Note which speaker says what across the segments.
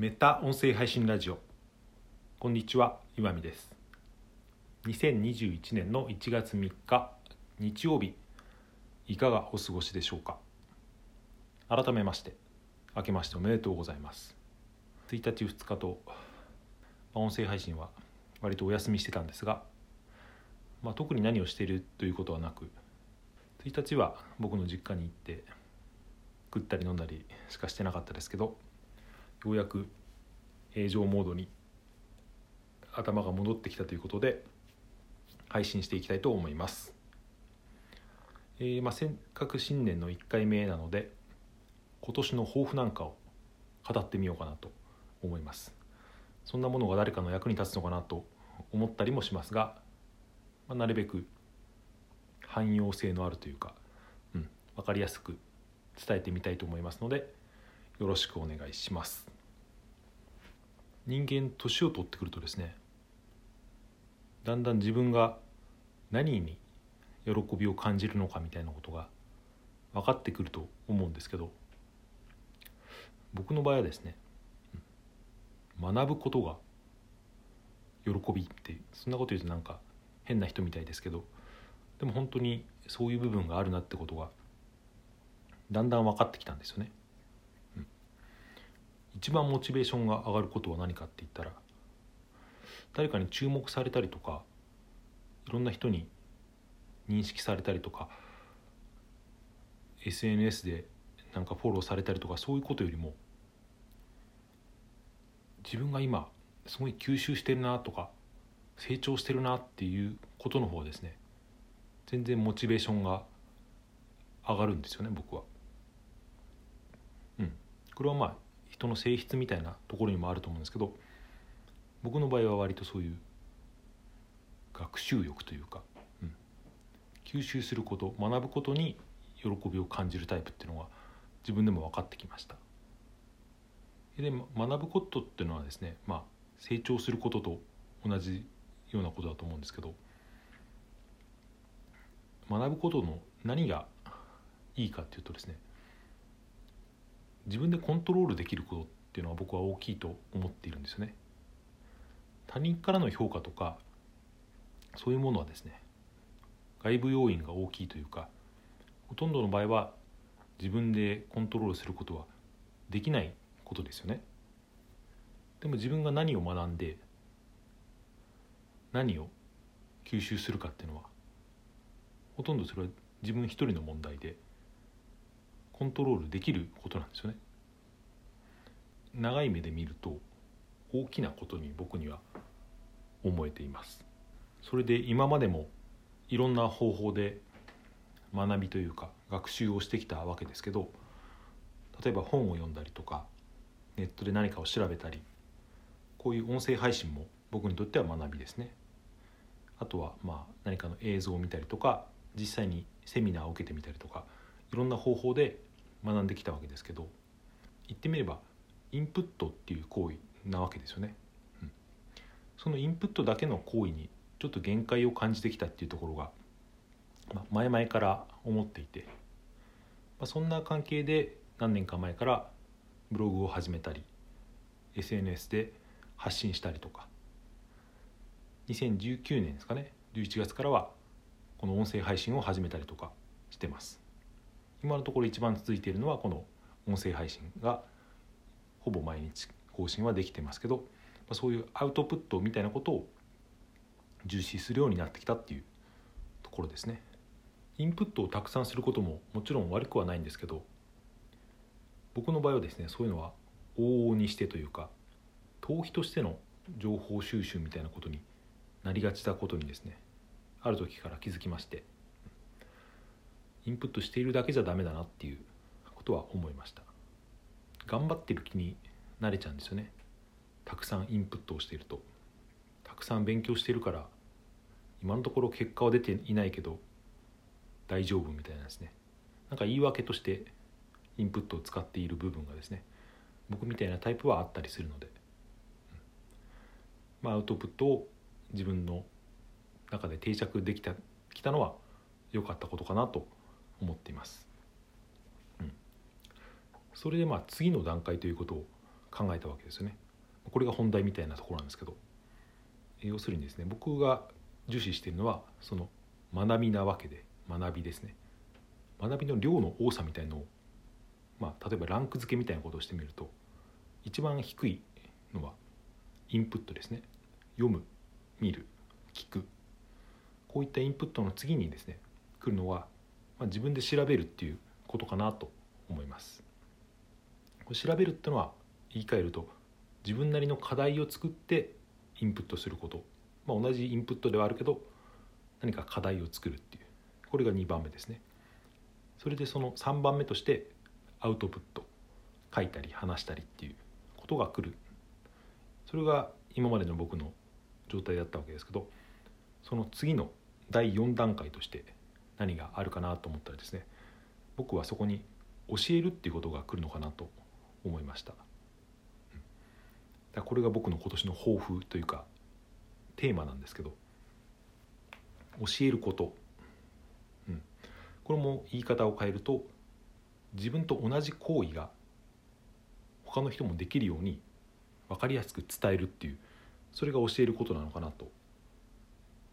Speaker 1: メタ音声配信ラジオ。こんにちは岩見です。2021年の1月3日日曜日いかがお過ごしでしょうか？改めまして明けましておめでとうございます。1日2日と音声配信は割とお休みしてたんですが、まあ、特に何をしているということはなく1日は僕の実家に行って食ったり飲んだりしかしてなかったですけどようやく平常モードに頭が戻ってきたということで配信していきたいと思います。えー、まあ、せっかく新年の1回目なので今年の抱負なんかを語ってみようかなと思います。そんなものが誰かの役に立つのかなと思ったりもしますが、まあ、なるべく汎用性のあるというか、うん、分かりやすく伝えてみたいと思いますのでよろしくお願いします人間年を取ってくるとですねだんだん自分が何に喜びを感じるのかみたいなことが分かってくると思うんですけど僕の場合はですね学ぶことが喜びってそんなこと言うとなんか変な人みたいですけどでも本当にそういう部分があるなってことがだんだん分かってきたんですよね。一番モチベーションが上がることは何かって言ったら誰かに注目されたりとかいろんな人に認識されたりとか SNS でなんかフォローされたりとかそういうことよりも自分が今すごい吸収してるなとか成長してるなっていうことの方ですね全然モチベーションが上がるんですよね僕は。うん、これはまあ人の性質みたいなところにもあると思うんですけど僕の場合は割とそういう学習欲というか、うん、吸収すること学ぶことに喜びを感じるタイプっていうのが自分でも分かってきました。で学ぶことっていうのはですね、まあ、成長することと同じようなことだと思うんですけど学ぶことの何がいいかっていうとですね自分でコントロールできることっていうのは僕は大きいと思っているんですよね。他人からの評価とかそういうものはですね外部要因が大きいというかほとんどの場合は自分でコントロールすることはできないことですよね。でも自分が何を学んで何を吸収するかっていうのはほとんどそれは自分一人の問題でコントロールできることなんですよね。長い目で見ると大きなことに僕には思えています。それで今までもいろんな方法で学びというか学習をしてきたわけですけど例えば本を読んだりとかネットで何かを調べたりこういう音声配信も僕にとっては学びですね。あとはまあ何かの映像を見たりとか実際にセミナーを受けてみたりとかいろんな方法で学んできたわけですけど言ってみればインプットっていう行為なわけですよね。うん、そのインプットだけの行為にちょっと限界を感じてきたっていうところが、ま、前々から思っていて、まあ、そんな関係で何年か前からブログを始めたり SNS で発信したりとか2019年ですかね11月からはこの音声配信を始めたりとかしてます。今のところ一番続いているのはこの音声配信がほぼ毎日更新はできてますけどそういうアウトプットみたいなことを重視するようになってきたっていうところですね。インプットをたくさんすることももちろん悪くはないんですけど僕の場合はですねそういうのは往々にしてというか逃避としての情報収集みたいなことになりがちなことにですねある時から気づきましてインプットしているだけじゃダメだなっていうことは思いました。頑張ってる気になれちゃうんですよね。たくさんインプットをしていると。たくさん勉強しているから今のところ結果は出ていないけど大丈夫みたいなですね。なんか言い訳としてインプットを使っている部分がですね僕みたいなタイプはあったりするので、まあ、アウトプットを自分の中で定着できたきたのは良かったことかなと思っています。うん、それでまあ次の段階ということを考えたわけですよね。これが本題みたいなところなんですけど。要するにですね僕が重視しているのはその学びなわけで学びですね。学びの量の多さみたいのを、まあ、例えばランク付けみたいなことをしてみると一番低いのはインプットですね。読む見る聞く。こういったインプットの次にですね来るのは、まあ、自分で調べるっていうことかなと思います。これ調べるってのは言い換えると自分なりの課題を作ってインプットすること、まあ、同じインプットではあるけど何か課題を作るっていう。これが2番目ですね。それでその3番目としてアウトプット。書いたり話したりっていうことが来る。それが今までの僕の状態だったわけですけどその次の第4段階として何があるかなと思ったらですね僕はそこに教えるっていうことが来るのかなと思いました。だこれが僕の今年の抱負というかテーマなんですけど教えること、うん、これも言い方を変えると自分と同じ行為が他の人もできるように分かりやすく伝えるっていうそれが教えることなのかなと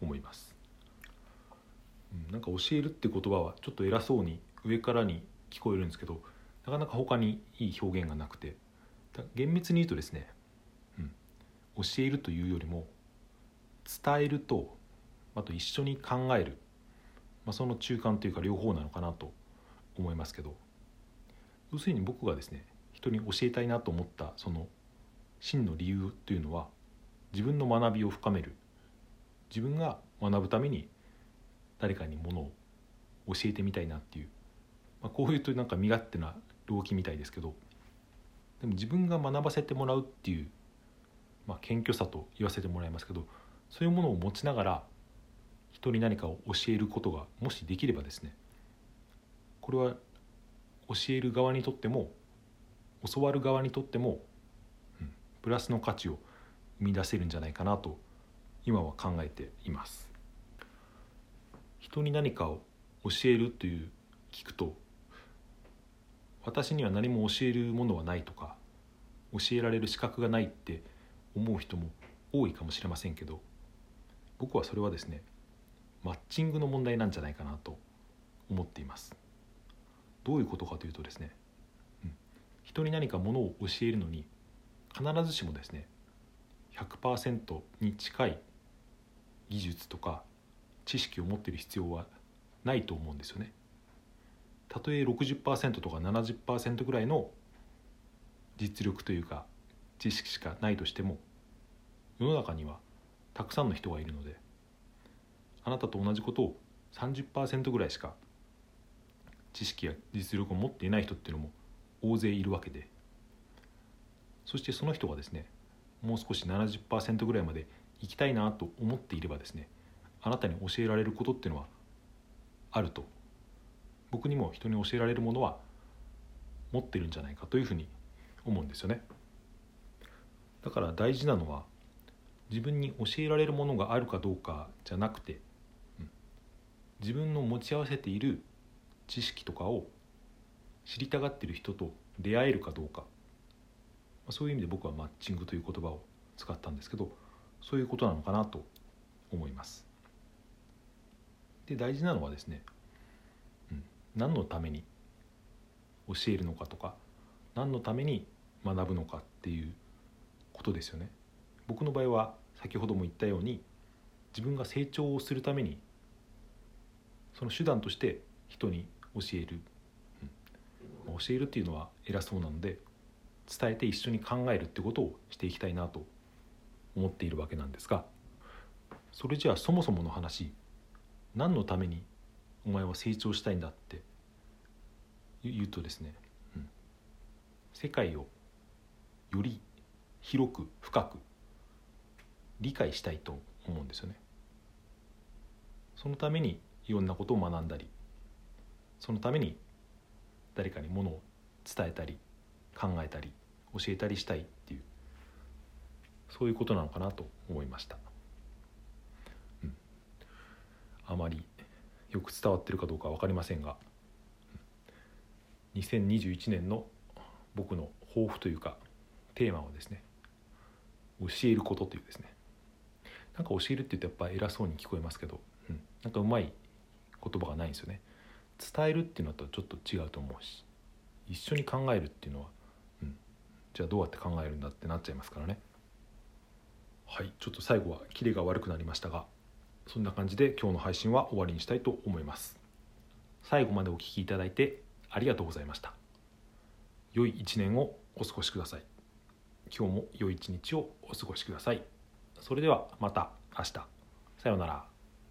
Speaker 1: 思います、なんか教えるって言葉はちょっと偉そうに上からに聞こえるんですけどなかなか他にいい表現がなくて厳密に言うとですねうん教えるというよりも伝えるとあと一緒に考える、まあ、その中間というか両方なのかなと思いますけど要するに僕がですね人に教えたいなと思ったその真の理由というのは自分の学びを深める自分が学ぶために誰かにものを教えてみたいなっていう、まあ、こういうとなんか身勝手な動機みたいですけどでも自分が学ばせてもらうっていうまあ、謙虚さと言わせてもらいますけどそういうものを持ちながら人に何かを教えることがもしできればですねこれは教える側にとっても教わる側にとっても、うん、プラスの価値を生み出せるんじゃないかなと今は考えています。人に何かを教えるという聞くと私には何も教えるものはないとか教えられる資格がないって思う人も多いかもしれませんけど僕はそれはですねマッチングの問題なんじゃないかなと思っています。どういうことかというとですね、うん、人に何かものを教えるのに必ずしもですね100%に近い技術とか知識を持ってる必要はないと思うんですよね。たとえ60%とか70%ぐらいの実力というか知識しかないとしても世の中にはたくさんの人がいるのであなたと同じことを30%ぐらいしか知識や実力を持っていない人っていうのも大勢いるわけでそしてその人がですねもう少し70%ぐらいまで行きたいなと思っていればですねあなたに教えられることっていうのはあると僕にも人に教えられるものは持ってるんじゃないかというふうに思うんですよね。だから大事なのは自分に教えられるものがあるかどうかじゃなくて、うん、自分の持ち合わせている知識とかを知りたがっている人と出会えるかどうか、まあ、そういう意味で僕はマッチングという言葉を使ったんですけどそういうことなのかなと思います。で大事なのはですね、うん、何のために教えるのかとか何のために学ぶのかっていうことですよね。僕の場合は先ほども言ったように自分が成長をするためにその手段として人に教える、うん、教えるっていうのは偉そうなので伝えて一緒に考えるってことをしていきたいなと思っているわけなんですがそれじゃあそもそもの話何のためにお前は成長したいんだって言うとですね、うん、世界をより広く深く理解したいと思うんですよね。そのためにいろんなことを学んだりそのために誰かにものを伝えたり考えたり教えたりしたいっていうそういうことなのかなと思いました。うん、あまりよく伝わってるかどうか分かりませんが2021年の僕の抱負というかテーマはですね教えることというですね。なんか教えるって言うとやっぱ偉そうに聞こえますけど、うん、なんかうまい言葉がないんですよね。伝えるっていうのとちょっと違うと思うし一緒に考えるっていうのは、うん、じゃあどうやって考えるんだってなっちゃいますからね。はい。ちょっと最後はキレが悪くなりましたがそんな感じで今日の配信は終わりにしたいと思います。最後までお聴きいただいてありがとうございました。良い一年をお過ごしください。今日も良い一日をお過ごしください。それではまた明日。さようなら。